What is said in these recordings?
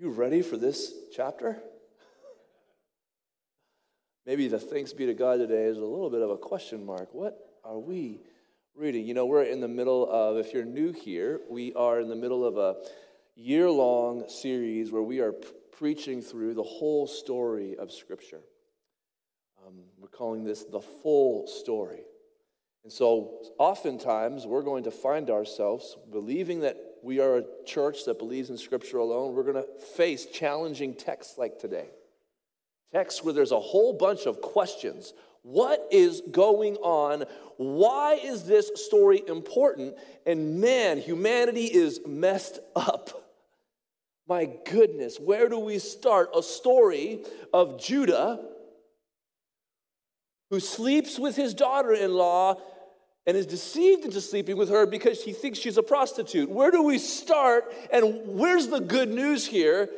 you ready for this chapter? Maybe the thanks be to God today is a little bit of a question mark. What are we reading? You know, we're in the middle of, if you're new here, we are in the middle of a year long series where we are p- preaching through the whole story of Scripture. Um, we're calling this the full story. And so, oftentimes, we're going to find ourselves believing that we are a church that believes in Scripture alone. We're going to face challenging texts like today. Texts where there's a whole bunch of questions. What is going on? Why is this story important? And man, humanity is messed up. My goodness, where do we start? A story of Judah who sleeps with his daughter in law and is deceived into sleeping with her because he thinks she's a prostitute. Where do we start? And where's the good news here?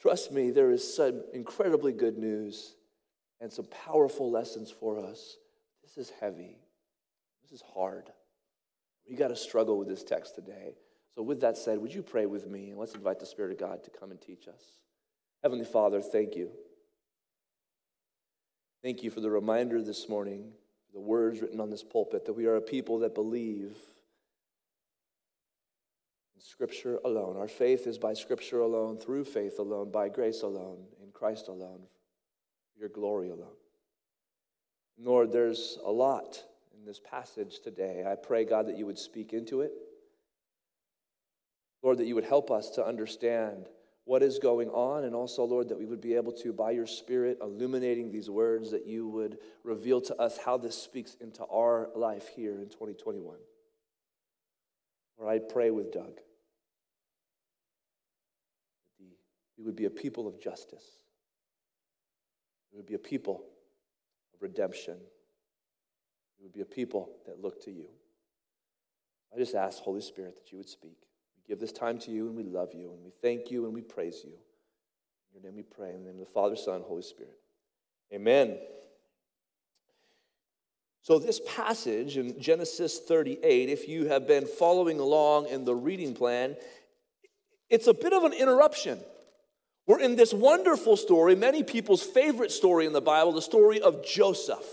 Trust me, there is some incredibly good news and some powerful lessons for us. This is heavy, this is hard. We got to struggle with this text today. So, with that said, would you pray with me and let's invite the Spirit of God to come and teach us? Heavenly Father, thank you. Thank you for the reminder this morning, the words written on this pulpit, that we are a people that believe in Scripture alone. Our faith is by Scripture alone, through faith alone, by grace alone, in Christ alone, your glory alone. Lord, there's a lot in this passage today. I pray, God, that you would speak into it. Lord, that you would help us to understand what is going on, and also, Lord, that we would be able to, by your Spirit, illuminating these words, that you would reveal to us how this speaks into our life here in 2021. Lord, I pray with Doug that we would be a people of justice, we would be a people of redemption, we would be a people that look to you. I just ask, Holy Spirit, that you would speak give this time to you and we love you and we thank you and we praise you. In your name we pray. In the name of the Father, Son, Holy Spirit. Amen. So, this passage in Genesis 38, if you have been following along in the reading plan, it's a bit of an interruption. We're in this wonderful story, many people's favorite story in the Bible, the story of Joseph.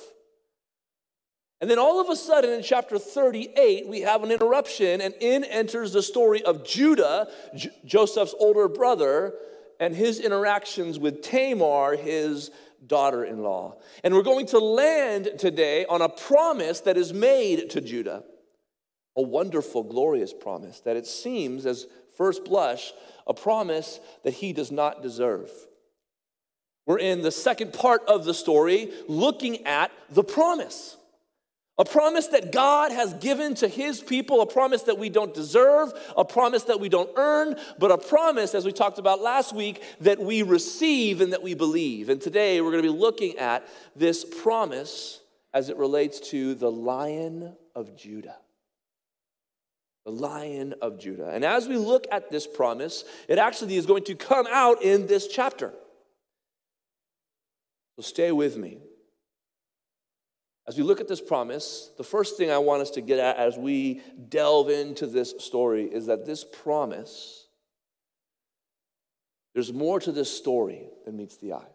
And then all of a sudden in chapter 38, we have an interruption, and in enters the story of Judah, J- Joseph's older brother, and his interactions with Tamar, his daughter in law. And we're going to land today on a promise that is made to Judah. A wonderful, glorious promise that it seems, as first blush, a promise that he does not deserve. We're in the second part of the story looking at the promise. A promise that God has given to his people, a promise that we don't deserve, a promise that we don't earn, but a promise, as we talked about last week, that we receive and that we believe. And today we're going to be looking at this promise as it relates to the Lion of Judah. The Lion of Judah. And as we look at this promise, it actually is going to come out in this chapter. So stay with me. As we look at this promise, the first thing I want us to get at as we delve into this story is that this promise, there's more to this story than meets the eye.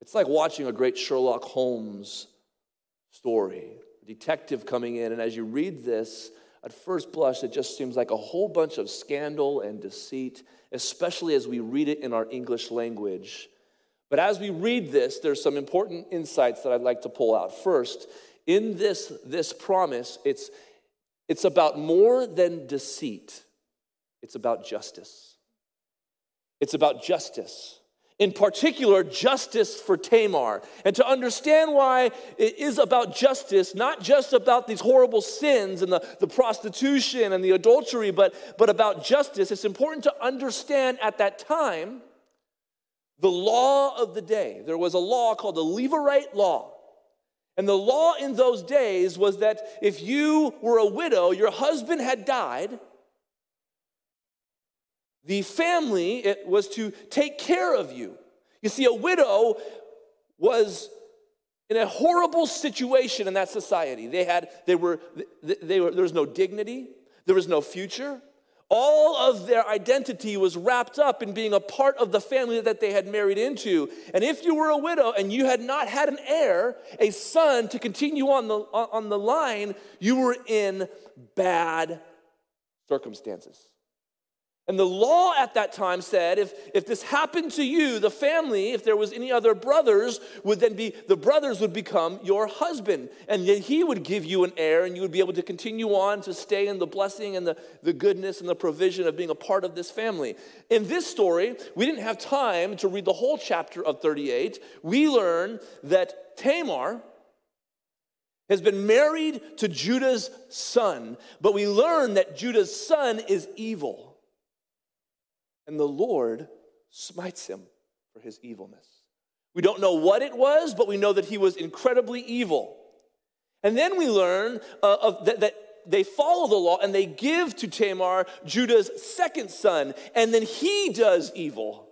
It's like watching a great Sherlock Holmes story, a detective coming in, and as you read this, at first blush, it just seems like a whole bunch of scandal and deceit, especially as we read it in our English language. But as we read this, there's some important insights that I'd like to pull out. First, in this, this promise, it's, it's about more than deceit, it's about justice. It's about justice. In particular, justice for Tamar. And to understand why it is about justice, not just about these horrible sins and the, the prostitution and the adultery, but, but about justice, it's important to understand at that time the law of the day. There was a law called the Levirate law. And the law in those days was that if you were a widow, your husband had died, the family it was to take care of you. You see, a widow was in a horrible situation in that society. They had, they were, they were, there was no dignity, there was no future. All of their identity was wrapped up in being a part of the family that they had married into. And if you were a widow and you had not had an heir, a son to continue on the, on the line, you were in bad circumstances. And the law at that time said if, if this happened to you, the family, if there was any other brothers, would then be, the brothers would become your husband. And then he would give you an heir, and you would be able to continue on to stay in the blessing and the, the goodness and the provision of being a part of this family. In this story, we didn't have time to read the whole chapter of 38. We learn that Tamar, has been married to Judah's son, but we learn that Judah's son is evil and the Lord smites him for his evilness. We don't know what it was, but we know that he was incredibly evil. And then we learn uh, of that, that they follow the law and they give to Tamar Judah's second son, and then he does evil.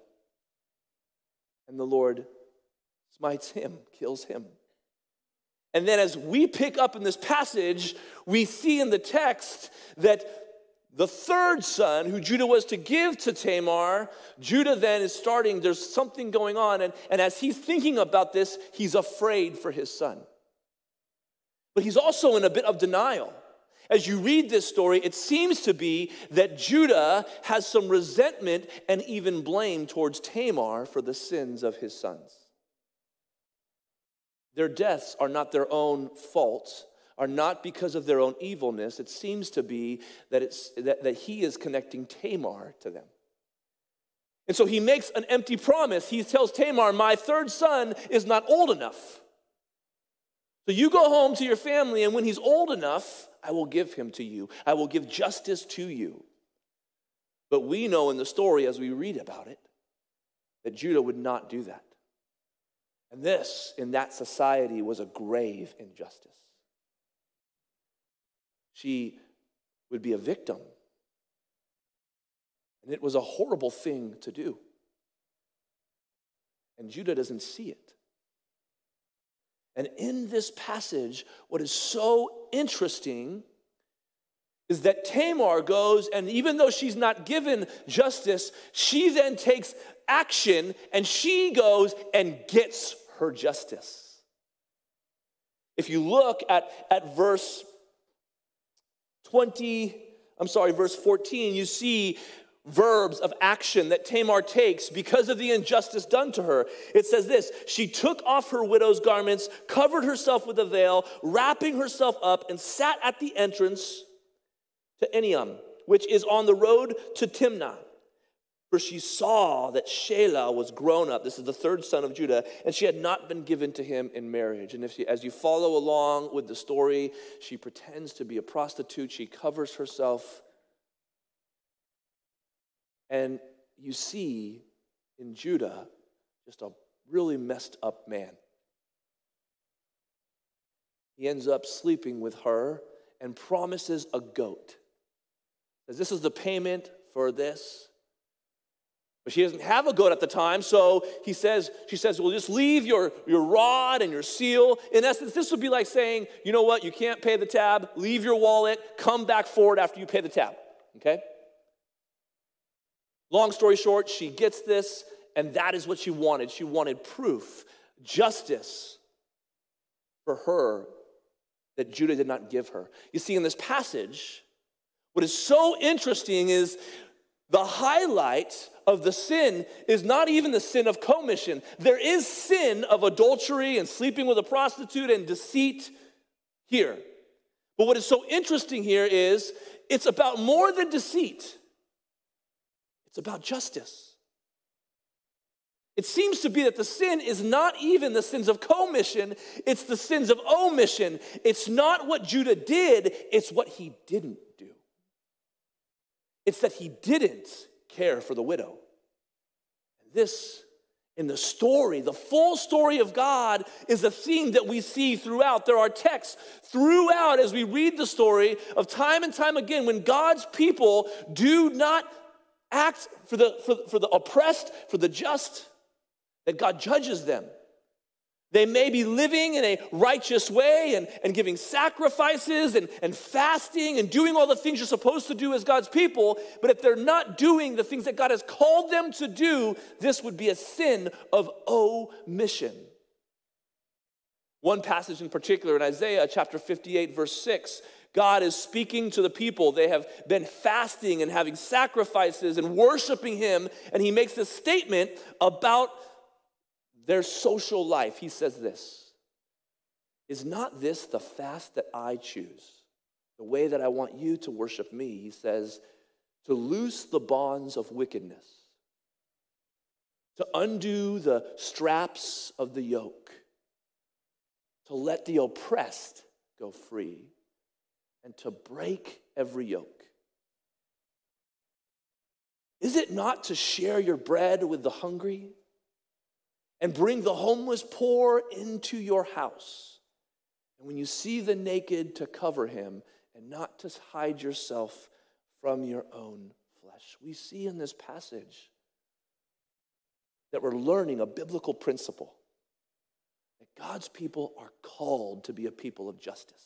And the Lord smites him, kills him. And then, as we pick up in this passage, we see in the text that the third son who Judah was to give to Tamar, Judah then is starting, there's something going on. And, and as he's thinking about this, he's afraid for his son. But he's also in a bit of denial. As you read this story, it seems to be that Judah has some resentment and even blame towards Tamar for the sins of his sons. Their deaths are not their own fault, are not because of their own evilness. It seems to be that, it's, that, that he is connecting Tamar to them. And so he makes an empty promise. He tells Tamar, My third son is not old enough. So you go home to your family, and when he's old enough, I will give him to you. I will give justice to you. But we know in the story, as we read about it, that Judah would not do that. And this, in that society, was a grave injustice she would be a victim. And it was a horrible thing to do. And Judah doesn't see it. And in this passage, what is so interesting is that Tamar goes, and even though she's not given justice, she then takes action and she goes and gets her justice. If you look at, at verse 20, I'm sorry, verse 14, you see verbs of action that Tamar takes because of the injustice done to her. It says this She took off her widow's garments, covered herself with a veil, wrapping herself up, and sat at the entrance to Enaim, which is on the road to Timnah. For she saw that Shelah was grown up. This is the third son of Judah, and she had not been given to him in marriage. And if she, as you follow along with the story, she pretends to be a prostitute. She covers herself. And you see in Judah just a really messed up man. He ends up sleeping with her and promises a goat. Says, This is the payment for this. But she doesn't have a goat at the time, so he says, she says, well, just leave your, your rod and your seal. In essence, this would be like saying, you know what, you can't pay the tab, leave your wallet, come back forward after you pay the tab. Okay? Long story short, she gets this, and that is what she wanted. She wanted proof, justice for her that Judah did not give her. You see, in this passage, what is so interesting is the highlight of the sin is not even the sin of commission. There is sin of adultery and sleeping with a prostitute and deceit here. But what is so interesting here is it's about more than deceit, it's about justice. It seems to be that the sin is not even the sins of commission, it's the sins of omission. It's not what Judah did, it's what he didn't do. It's that he didn't care for the widow. This, in the story, the full story of God, is a theme that we see throughout. There are texts throughout as we read the story of time and time again when God's people do not act for the, for, for the oppressed, for the just, that God judges them. They may be living in a righteous way and, and giving sacrifices and, and fasting and doing all the things you're supposed to do as God's people, but if they're not doing the things that God has called them to do, this would be a sin of omission. One passage in particular in Isaiah chapter 58, verse 6, God is speaking to the people. They have been fasting and having sacrifices and worshiping Him, and He makes a statement about their social life. He says this Is not this the fast that I choose? The way that I want you to worship me? He says, to loose the bonds of wickedness, to undo the straps of the yoke, to let the oppressed go free, and to break every yoke. Is it not to share your bread with the hungry? And bring the homeless poor into your house. And when you see the naked, to cover him and not to hide yourself from your own flesh. We see in this passage that we're learning a biblical principle that God's people are called to be a people of justice.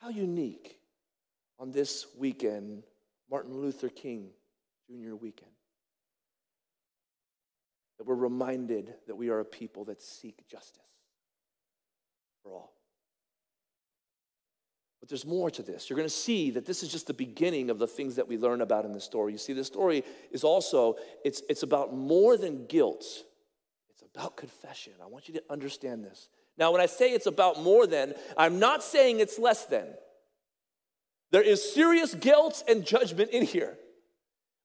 How unique on this weekend, Martin Luther King Jr. weekend that we're reminded that we are a people that seek justice for all. But there's more to this. You're going to see that this is just the beginning of the things that we learn about in the story. You see, the story is also, it's, it's about more than guilt. It's about confession. I want you to understand this. Now, when I say it's about more than, I'm not saying it's less than. There is serious guilt and judgment in here.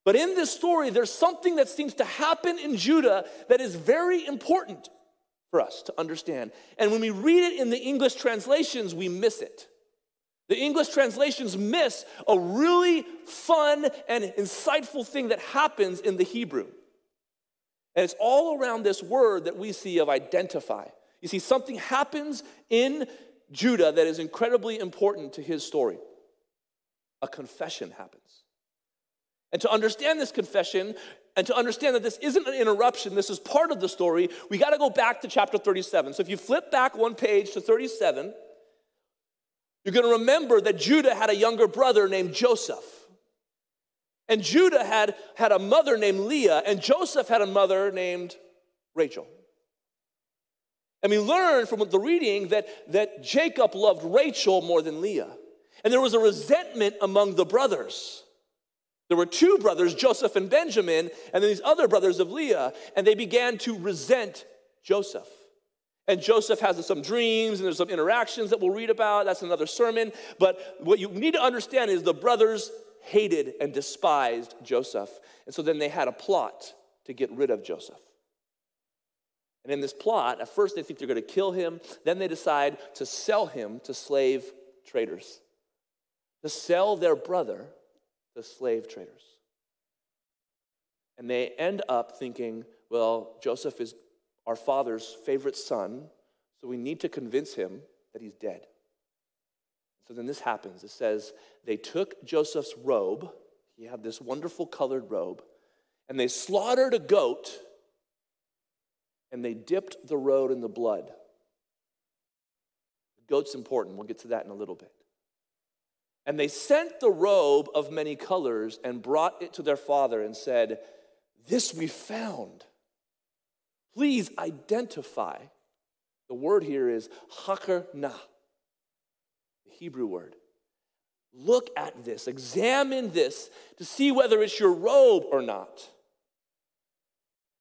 But in this story, there's something that seems to happen in Judah that is very important for us to understand. And when we read it in the English translations, we miss it. The English translations miss a really fun and insightful thing that happens in the Hebrew. And it's all around this word that we see of identify. You see, something happens in Judah that is incredibly important to his story. A confession happens. And to understand this confession and to understand that this isn't an interruption, this is part of the story, we got to go back to chapter 37. So if you flip back one page to 37, you're going to remember that Judah had a younger brother named Joseph. And Judah had, had a mother named Leah, and Joseph had a mother named Rachel. And we learn from the reading that, that Jacob loved Rachel more than Leah. And there was a resentment among the brothers. There were two brothers, Joseph and Benjamin, and then these other brothers of Leah, and they began to resent Joseph. And Joseph has some dreams and there's some interactions that we'll read about. That's another sermon. But what you need to understand is the brothers hated and despised Joseph. And so then they had a plot to get rid of Joseph. And in this plot, at first they think they're going to kill him. Then they decide to sell him to slave traders, to sell their brother the slave traders. And they end up thinking, well, Joseph is our father's favorite son, so we need to convince him that he's dead. So then this happens. It says, they took Joseph's robe, he had this wonderful colored robe, and they slaughtered a goat and they dipped the road in the blood. The goat's important. We'll get to that in a little bit. And they sent the robe of many colors and brought it to their father and said, This we found. Please identify. The word here is hakar na, the Hebrew word. Look at this, examine this to see whether it's your robe or not.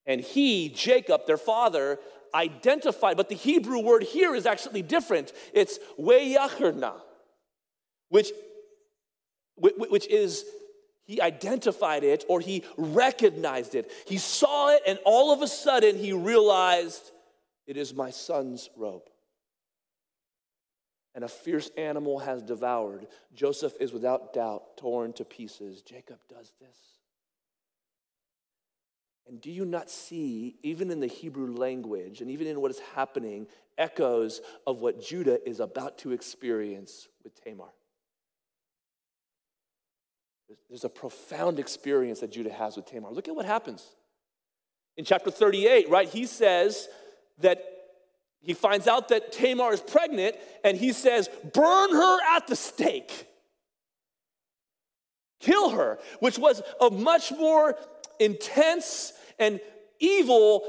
And he, Jacob, their father, identified, but the Hebrew word here is actually different. It's weyacharna, which which is he identified it or he recognized it. He saw it, and all of a sudden he realized it is my son's robe. And a fierce animal has devoured. Joseph is without doubt torn to pieces. Jacob does this. And do you not see, even in the Hebrew language and even in what is happening, echoes of what Judah is about to experience with Tamar? There's a profound experience that Judah has with Tamar. Look at what happens. In chapter 38, right, he says that he finds out that Tamar is pregnant and he says, Burn her at the stake. Kill her, which was a much more intense and evil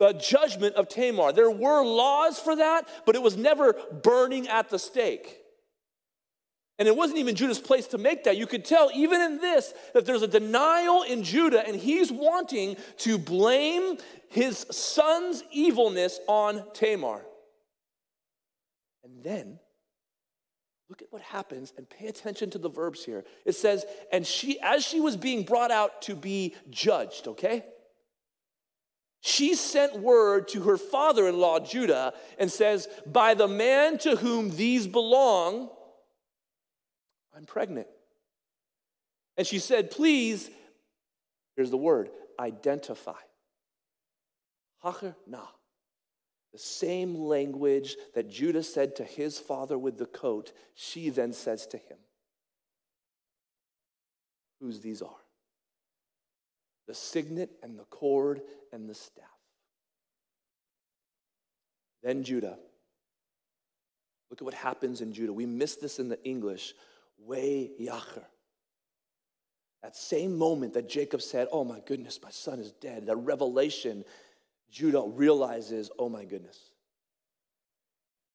uh, judgment of Tamar. There were laws for that, but it was never burning at the stake. And it wasn't even Judah's place to make that. You could tell, even in this, that there's a denial in Judah, and he's wanting to blame his son's evilness on Tamar. And then, look at what happens and pay attention to the verbs here. It says, and she, as she was being brought out to be judged, okay? She sent word to her father in law, Judah, and says, By the man to whom these belong, I'm pregnant. And she said, Please, here's the word, identify. Hacher na. The same language that Judah said to his father with the coat, she then says to him, Whose these are? The signet and the cord and the staff. Then Judah. Look at what happens in Judah. We miss this in the English. Way Yacher. That same moment that Jacob said, Oh my goodness, my son is dead, that revelation, Judah realizes, Oh my goodness.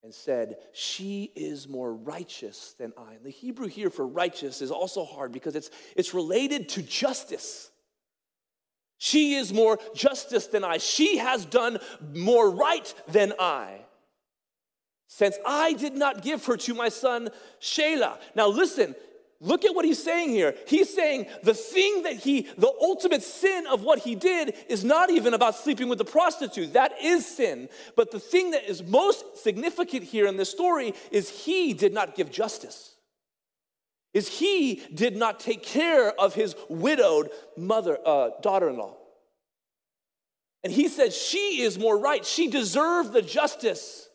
And said, She is more righteous than I. And the Hebrew here for righteous is also hard because it's, it's related to justice. She is more justice than I. She has done more right than I since I did not give her to my son Shelah. Now, listen, look at what he's saying here. He's saying the thing that he, the ultimate sin of what he did is not even about sleeping with the prostitute. That is sin. But the thing that is most significant here in this story is he did not give justice. Is he did not take care of his widowed mother, uh, daughter in law. And he said, She is more right. She deserved the justice.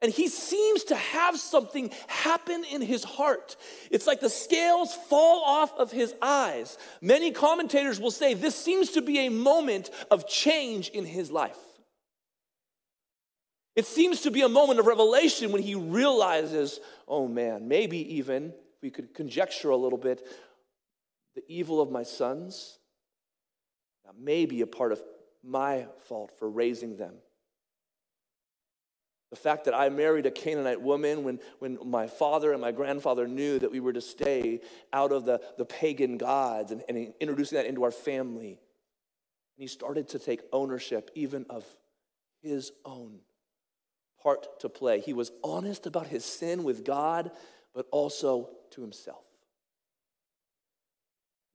And he seems to have something happen in his heart. It's like the scales fall off of his eyes. Many commentators will say this seems to be a moment of change in his life. It seems to be a moment of revelation when he realizes, oh man, maybe even, we could conjecture a little bit, the evil of my sons that may be a part of my fault for raising them the fact that I married a Canaanite woman when, when my father and my grandfather knew that we were to stay out of the, the pagan gods and, and introducing that into our family. And he started to take ownership even of his own part to play. He was honest about his sin with God, but also to himself.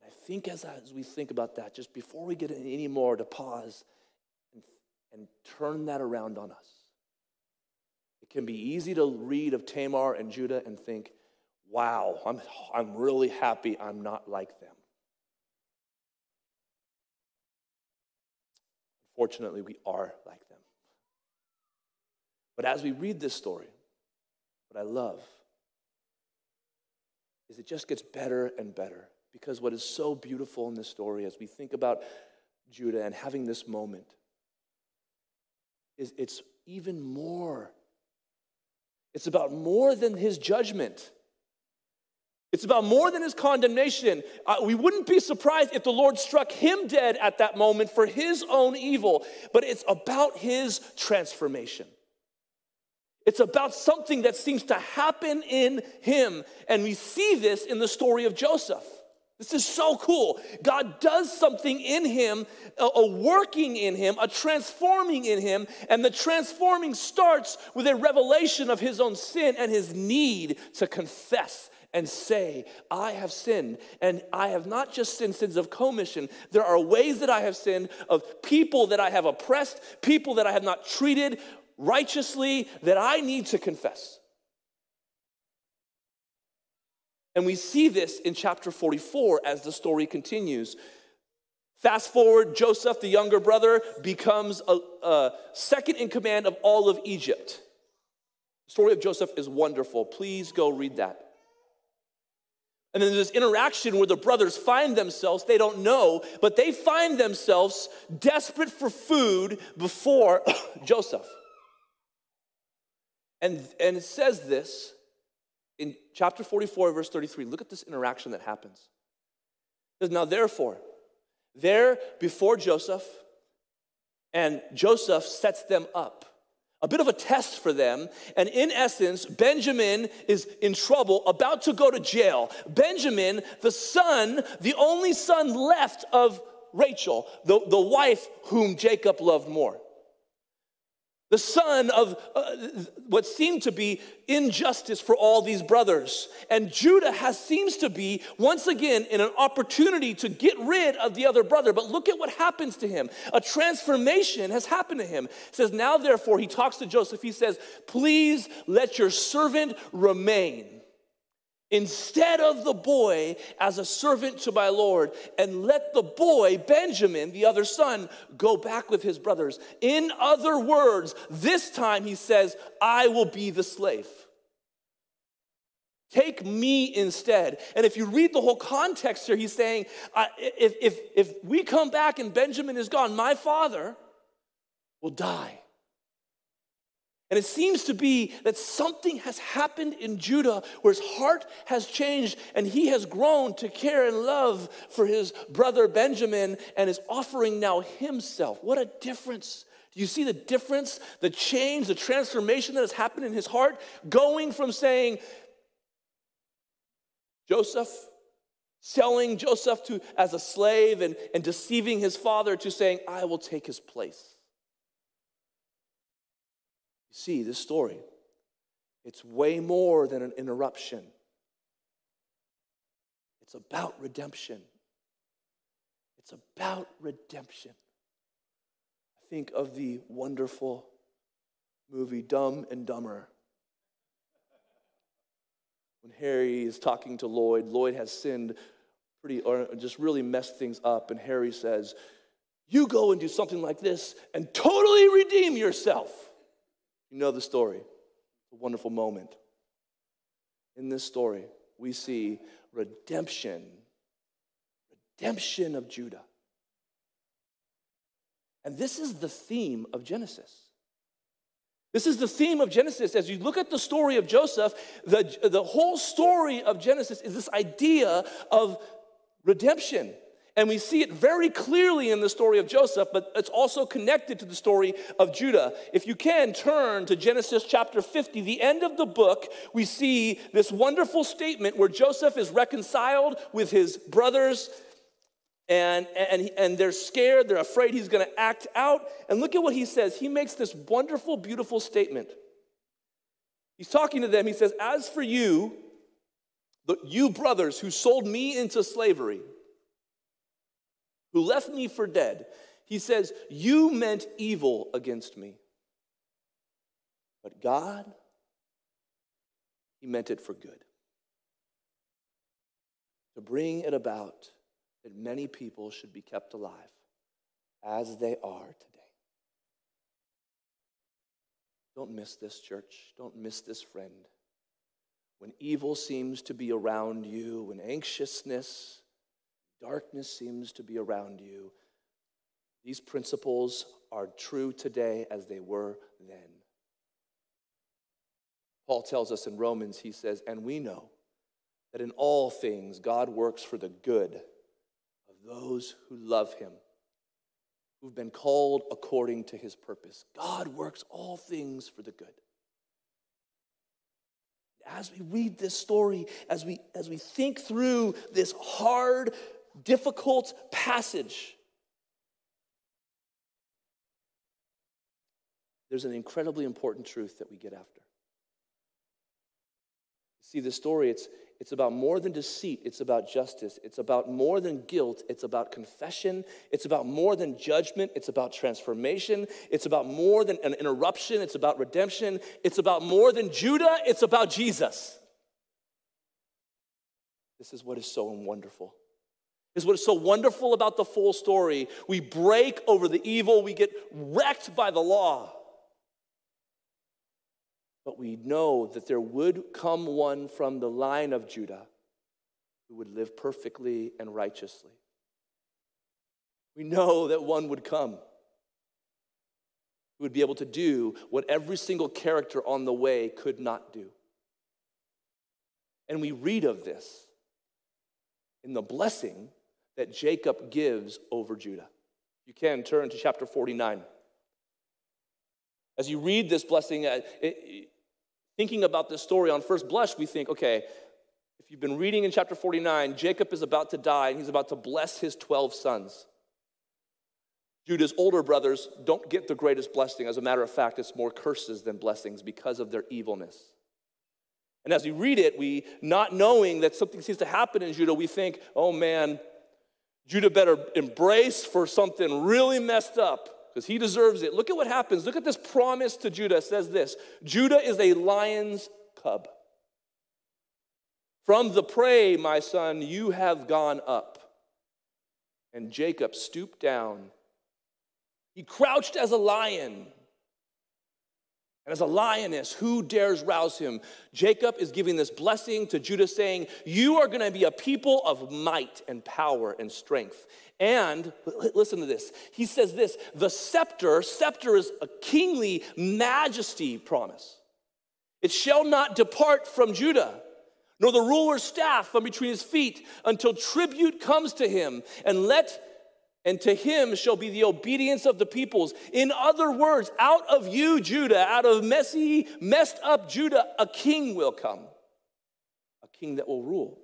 I think as, as we think about that, just before we get any more, to pause and, and turn that around on us can be easy to read of Tamar and Judah and think, wow, I'm, I'm really happy I'm not like them. Unfortunately, we are like them. But as we read this story, what I love is it just gets better and better. Because what is so beautiful in this story as we think about Judah and having this moment is it's even more it's about more than his judgment. It's about more than his condemnation. Uh, we wouldn't be surprised if the Lord struck him dead at that moment for his own evil, but it's about his transformation. It's about something that seems to happen in him. And we see this in the story of Joseph. This is so cool. God does something in him, a, working in him, a transforming in him, and the transforming starts with a revelation of his own sin and his need to confess and say, I have sinned. And I have not just sinned sins of commission. There are ways that I have sinned of people that I have oppressed, people that I have not treated righteously that I need to confess. And we see this in chapter 44 as the story continues. Fast forward, Joseph, the younger brother, becomes a, a second in command of all of Egypt. The story of Joseph is wonderful. Please go read that. And then there's this interaction where the brothers find themselves, they don't know, but they find themselves desperate for food before Joseph. And, and it says this in chapter 44, verse 33. Look at this interaction that happens. It says, Now therefore, there before Joseph, and Joseph sets them up a bit of a test for them. And in essence, Benjamin is in trouble, about to go to jail. Benjamin, the son, the only son left of Rachel, the, the wife whom Jacob loved more the son of uh, what seemed to be injustice for all these brothers. And Judah has seems to be once again in an opportunity to get rid of the other brother. But look at what happens to him. A transformation has happened to him. It says, Now therefore, he talks to Joseph. He says, Please let your servant remain instead of the boy as a servant to my Lord, and let the boy, Benjamin, the other son, go back with his brothers. In other words, this time he says, I will be the slave. Take me instead. And if you read the whole context here, he's saying, if, if, if we come back and Benjamin is gone, my father will die. And it seems to be that something has happened in Judah where his heart has changed and he has grown to care and love for his brother Benjamin and is offering now himself. What a difference. Do you see the difference, the change, the transformation that has happened in his heart? Going from saying, Joseph, selling Joseph to, as a slave and, and deceiving his father to saying, I will take his place see this story. It's way more than an interruption, it's about redemption. It's about redemption. Think of the wonderful movie Dumb and Dumber. When Harry is talking to Lloyd, Lloyd has sinned pretty, or just really messed things up, and Harry says, You go and do something like this and totally redeem yourself. You know the story. A wonderful moment. In this story, we see redemption, redemption of Judah. And this is the theme of Genesis. This is the theme of Genesis. As you look at the story of Joseph, the, the whole story of Genesis is this idea of redemption. And we see it very clearly in the story of Joseph, but it's also connected to the story of Judah. If you can turn to Genesis chapter 50, the end of the book, we see this wonderful statement where Joseph is reconciled with his brothers and, and, and they're scared, they're afraid he's gonna act out. And look at what he says. He makes this wonderful, beautiful statement. He's talking to them, he says, As for you, the, you brothers who sold me into slavery, who left me for dead, he says, You meant evil against me. But God, He meant it for good. To bring it about that many people should be kept alive as they are today. Don't miss this, church. Don't miss this, friend. When evil seems to be around you, when anxiousness, darkness seems to be around you, these principles are true today as they were then. Paul tells us in Romans, he says, and we know that in all things God works for the good of those who love him, who've been called according to his purpose. God works all things for the good. As we read this story, as we, as we think through this hard difficult passage, there's an incredibly important truth that we get after. See, the story, it's, it's about more than deceit, it's about justice. It's about more than guilt, it's about confession. It's about more than judgment, it's about transformation. It's about more than an interruption, it's about redemption. It's about more than Judah, it's about Jesus. This is what is so wonderful is what is so wonderful about the full story. We break over the evil, we get wrecked by the law. But we know that there would come one from the line of Judah who would live perfectly and righteously. We know that one would come who would be able to do what every single character on the way could not do. And we read of this in the blessing that Jacob gives over Judah. You can turn to chapter 49. As you read this blessing, uh, it, thinking about this story on first blush, we think, okay, if you've been reading in chapter 49, Jacob is about to die and he's about to bless his 12 sons. Judah's older brothers don't get the greatest blessing. As a matter of fact, it's more curses than blessings because of their evilness. And as we read it, we, not knowing that something seems to happen in Judah, we think, oh man, Judah better embrace for something really messed up because he deserves it. Look at what happens. Look at this promise to Judah. It says this Judah is a lion's cub. From the prey, my son, you have gone up. And Jacob stooped down. He crouched as a lion. And as a lioness, who dares rouse him? Jacob is giving this blessing to Judah, saying, You are going to be a people of might and power and strength. And listen to this. He says this the scepter, scepter is a kingly majesty promise. It shall not depart from Judah, nor the ruler's staff from between his feet until tribute comes to him. And let and to him shall be the obedience of the peoples. In other words, out of you, Judah, out of messy, messed up Judah, a king will come, a king that will rule.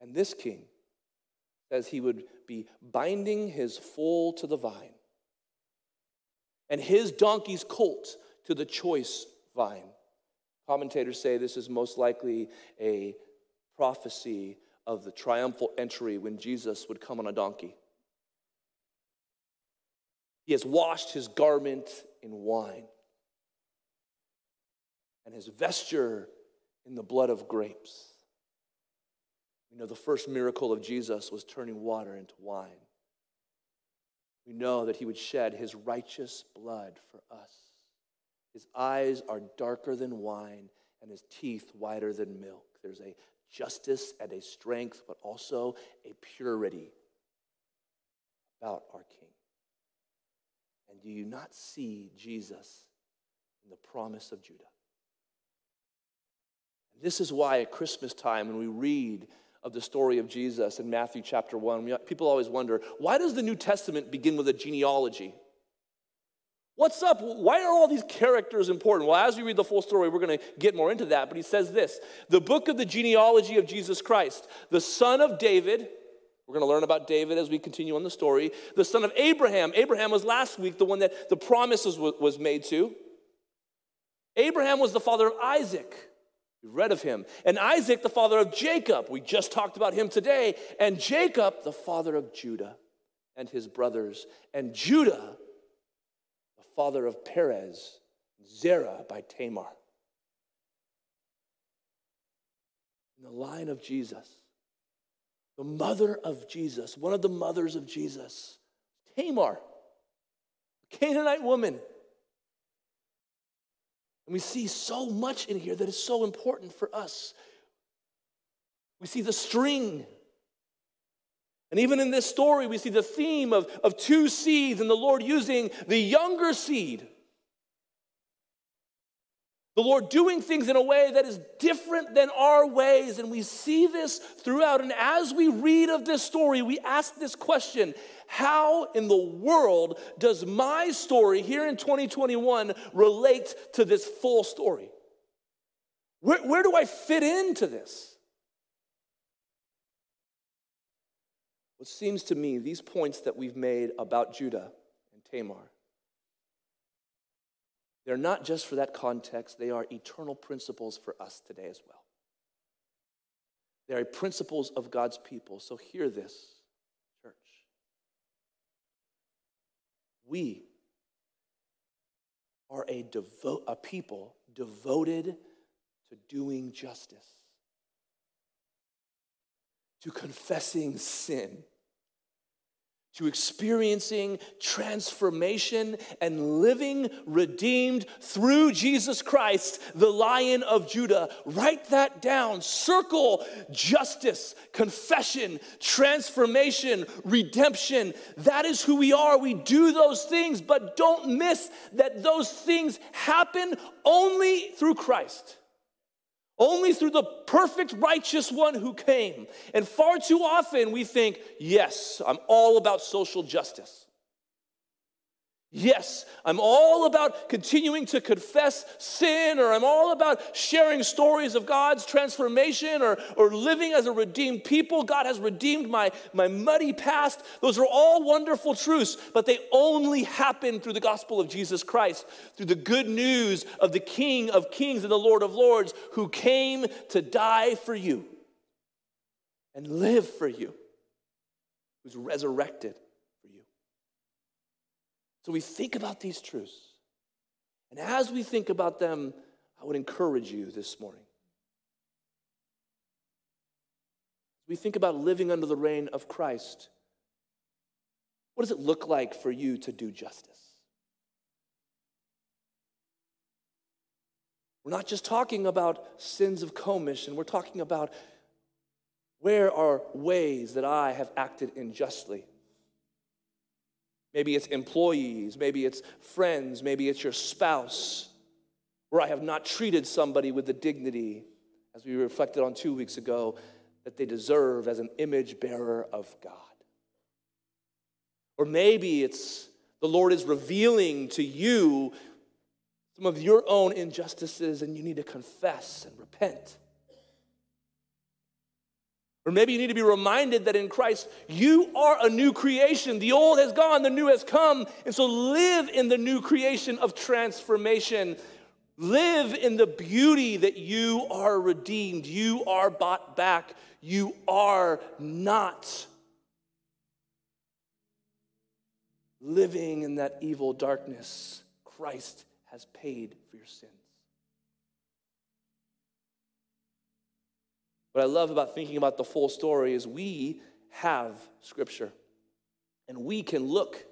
And this king says he would be binding his foal to the vine and his donkey's colt to the choice vine. Commentators say this is most likely a prophecy of the triumphal entry when Jesus would come on a donkey. He has washed his garment in wine and his vesture in the blood of grapes. We know the first miracle of Jesus was turning water into wine. We know that he would shed his righteous blood for us. His eyes are darker than wine and his teeth whiter than milk. There's a justice and a strength, but also a purity about our King. And do you not see Jesus in the promise of Judah? This is why at Christmas time, when we read of the story of Jesus in Matthew chapter 1, people always wonder why does the New Testament begin with a genealogy? What's up? Why are all these characters important? Well, as we read the full story, we're going to get more into that. But he says this the book of the genealogy of Jesus Christ, the son of David. We're going to learn about David as we continue on the story. The son of Abraham. Abraham was last week the one that the promises was made to. Abraham was the father of Isaac. We've read of him. And Isaac, the father of Jacob. We just talked about him today. And Jacob, the father of Judah and his brothers. And Judah, father of Perez, Zerah by Tamar. In the line of Jesus, the mother of Jesus, one of the mothers of Jesus, Tamar, a Canaanite woman. And we see so much in here that is so important for us. We see the string and even in this story, we see the theme of, of two seeds and the Lord using the younger seed. The Lord doing things in a way that is different than our ways. And we see this throughout. And as we read of this story, we ask this question How in the world does my story here in 2021 relate to this full story? Where, where do I fit into this? What seems to me, these points that we've made about Judah and Tamar, they're not just for that context, they are eternal principles for us today as well. They are principles of God's people. So hear this, church. We are a, devo- a people devoted to doing justice, to confessing sin to experiencing transformation and living redeemed through Jesus Christ, the Lion of Judah. Write that down. Circle justice, confession, transformation, redemption. That is who we are. We do those things, but don't miss that those things happen only through Christ. Only through the perfect righteous one who came. And far too often we think, yes, I'm all about social justice. Yes, I'm all about continuing to confess sin, or I'm all about sharing stories of God's transformation, or, or living as a redeemed people. God has redeemed my, my muddy past. Those are all wonderful truths, but they only happen through the gospel of Jesus Christ, through the good news of the King of Kings and the Lord of Lords who came to die for you and live for you, who's resurrected so we think about these truths. And as we think about them, I would encourage you this morning. we think about living under the reign of Christ, what does it look like for you to do justice? We're not just talking about sins of commission, we're talking about where are ways that I have acted unjustly. Maybe it's employees, maybe it's friends, maybe it's your spouse, where I have not treated somebody with the dignity, as we reflected on two weeks ago, that they deserve as an image bearer of God. Or maybe it's the Lord is revealing to you some of your own injustices and you need to confess and repent. Or maybe you need to be reminded that in Christ you are a new creation. The old has gone, the new has come. And so live in the new creation of transformation. Live in the beauty that you are redeemed, you are bought back, you are not living in that evil darkness. Christ has paid for your sins. What I love about thinking about the full story is we have scripture and we can look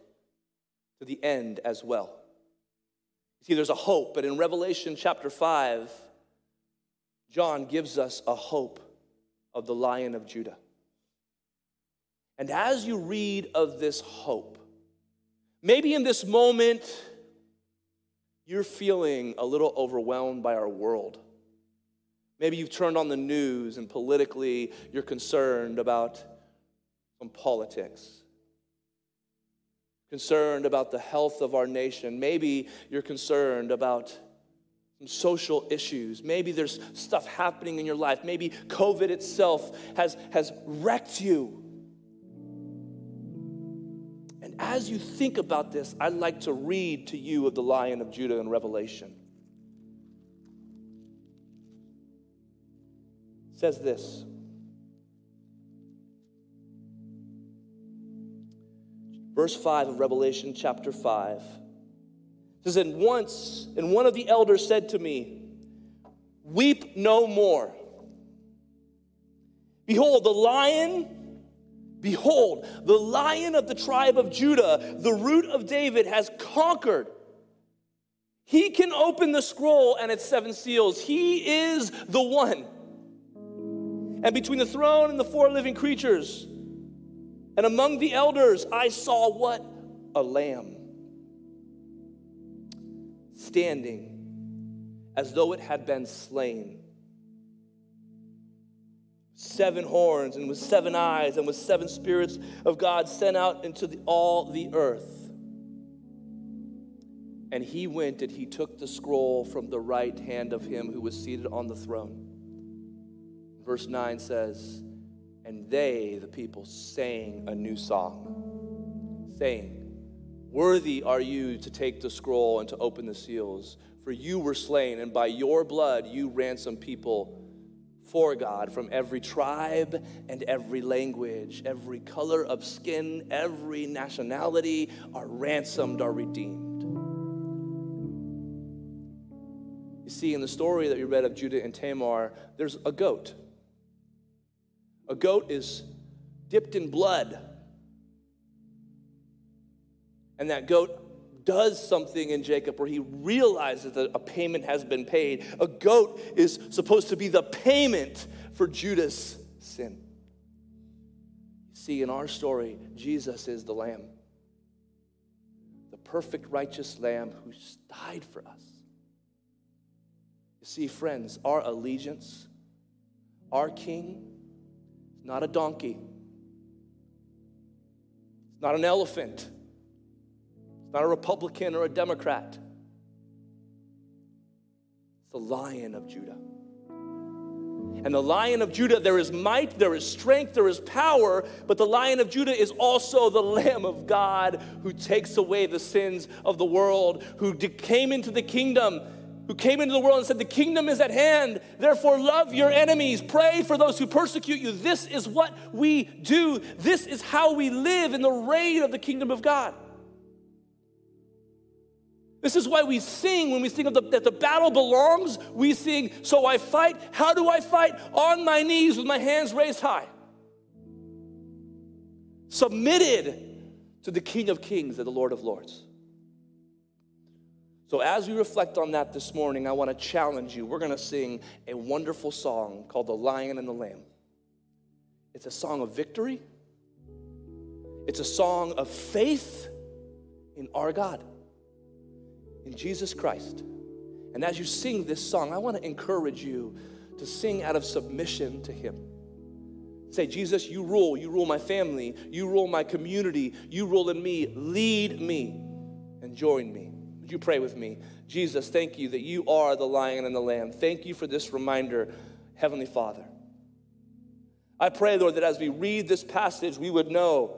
to the end as well. See, there's a hope, but in Revelation chapter 5, John gives us a hope of the Lion of Judah. And as you read of this hope, maybe in this moment, you're feeling a little overwhelmed by our world. Maybe you've turned on the news and politically you're concerned about some politics, concerned about the health of our nation. Maybe you're concerned about some social issues. Maybe there's stuff happening in your life. Maybe COVID itself has, has wrecked you. And as you think about this, I'd like to read to you of the Lion of Judah in Revelation. Says this Verse 5 of Revelation chapter 5 says, And once, and one of the elders said to me, Weep no more. Behold, the lion, behold, the lion of the tribe of Judah, the root of David, has conquered. He can open the scroll and its seven seals. He is the one and between the throne and the four living creatures. And among the elders, I saw what? A lamb standing as though it had been slain. Seven horns and with seven eyes and with seven spirits of God sent out into the, all the earth. And he went and he took the scroll from the right hand of him who was seated on the throne. Verse 9 says, And they, the people, sang a new song, saying, Worthy are you to take the scroll and to open the seals, for you were slain, and by your blood you ransomed people for God from every tribe and every language, every color of skin, every nationality are ransomed, are redeemed. You see, in the story that we read of Judah and Tamar, there's a goat. A goat is dipped in blood. And that goat does something in Jacob where he realizes that a payment has been paid. A goat is supposed to be the payment for Judah's sin. See, in our story, Jesus is the Lamb, the perfect, righteous Lamb who died for us. You see, friends, our allegiance, our King, is not a donkey, it's not an elephant It's not a Republican or a Democrat. It's the Lion of Judah. And the Lion of Judah, there is might, there is strength, there is power, but the Lion of Judah is also the Lamb of God who takes away the sins of the world, who came into the kingdom, who came into the world and said, The kingdom is at hand, therefore love your enemies, pray for those who persecute you. This is what we do, this is how we live in the reign of the kingdom of God. This is why we sing when we sing of the, that the battle belongs. We sing, So I fight. How do I fight? On my knees with my hands raised high. Submitted to the King of Kings and the Lord of Lords. So, as we reflect on that this morning, I want to challenge you. We're going to sing a wonderful song called The Lion and the Lamb. It's a song of victory, it's a song of faith in our God in Jesus Christ. And as you sing this song, I want to encourage you to sing out of submission to Him. Say, Jesus, you rule. You rule my family. You rule my community. You rule in me. Lead me and join me. You pray with me? Jesus, thank you that you are the lion and the lamb. Thank you for this reminder, Heavenly Father. I pray, Lord, that as we read this passage, we would know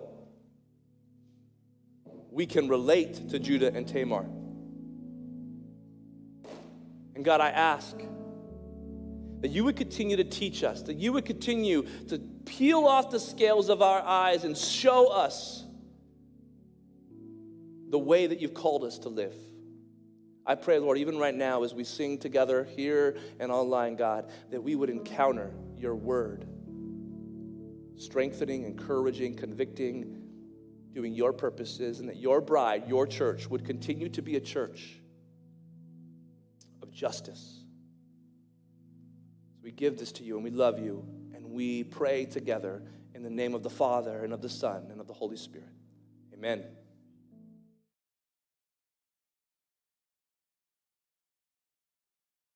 we can relate to Judah and Tamar. And God, I ask that you would continue to teach us, that you would continue to peel off the scales of our eyes and show us the way that you've called us to live. I pray, Lord, even right now as we sing together here and online, God, that we would encounter your word, strengthening, encouraging, convicting, doing your purposes, and that your bride, your church, would continue to be a church of justice. So we give this to you and we love you and we pray together in the name of the Father and of the Son and of the Holy Spirit. Amen.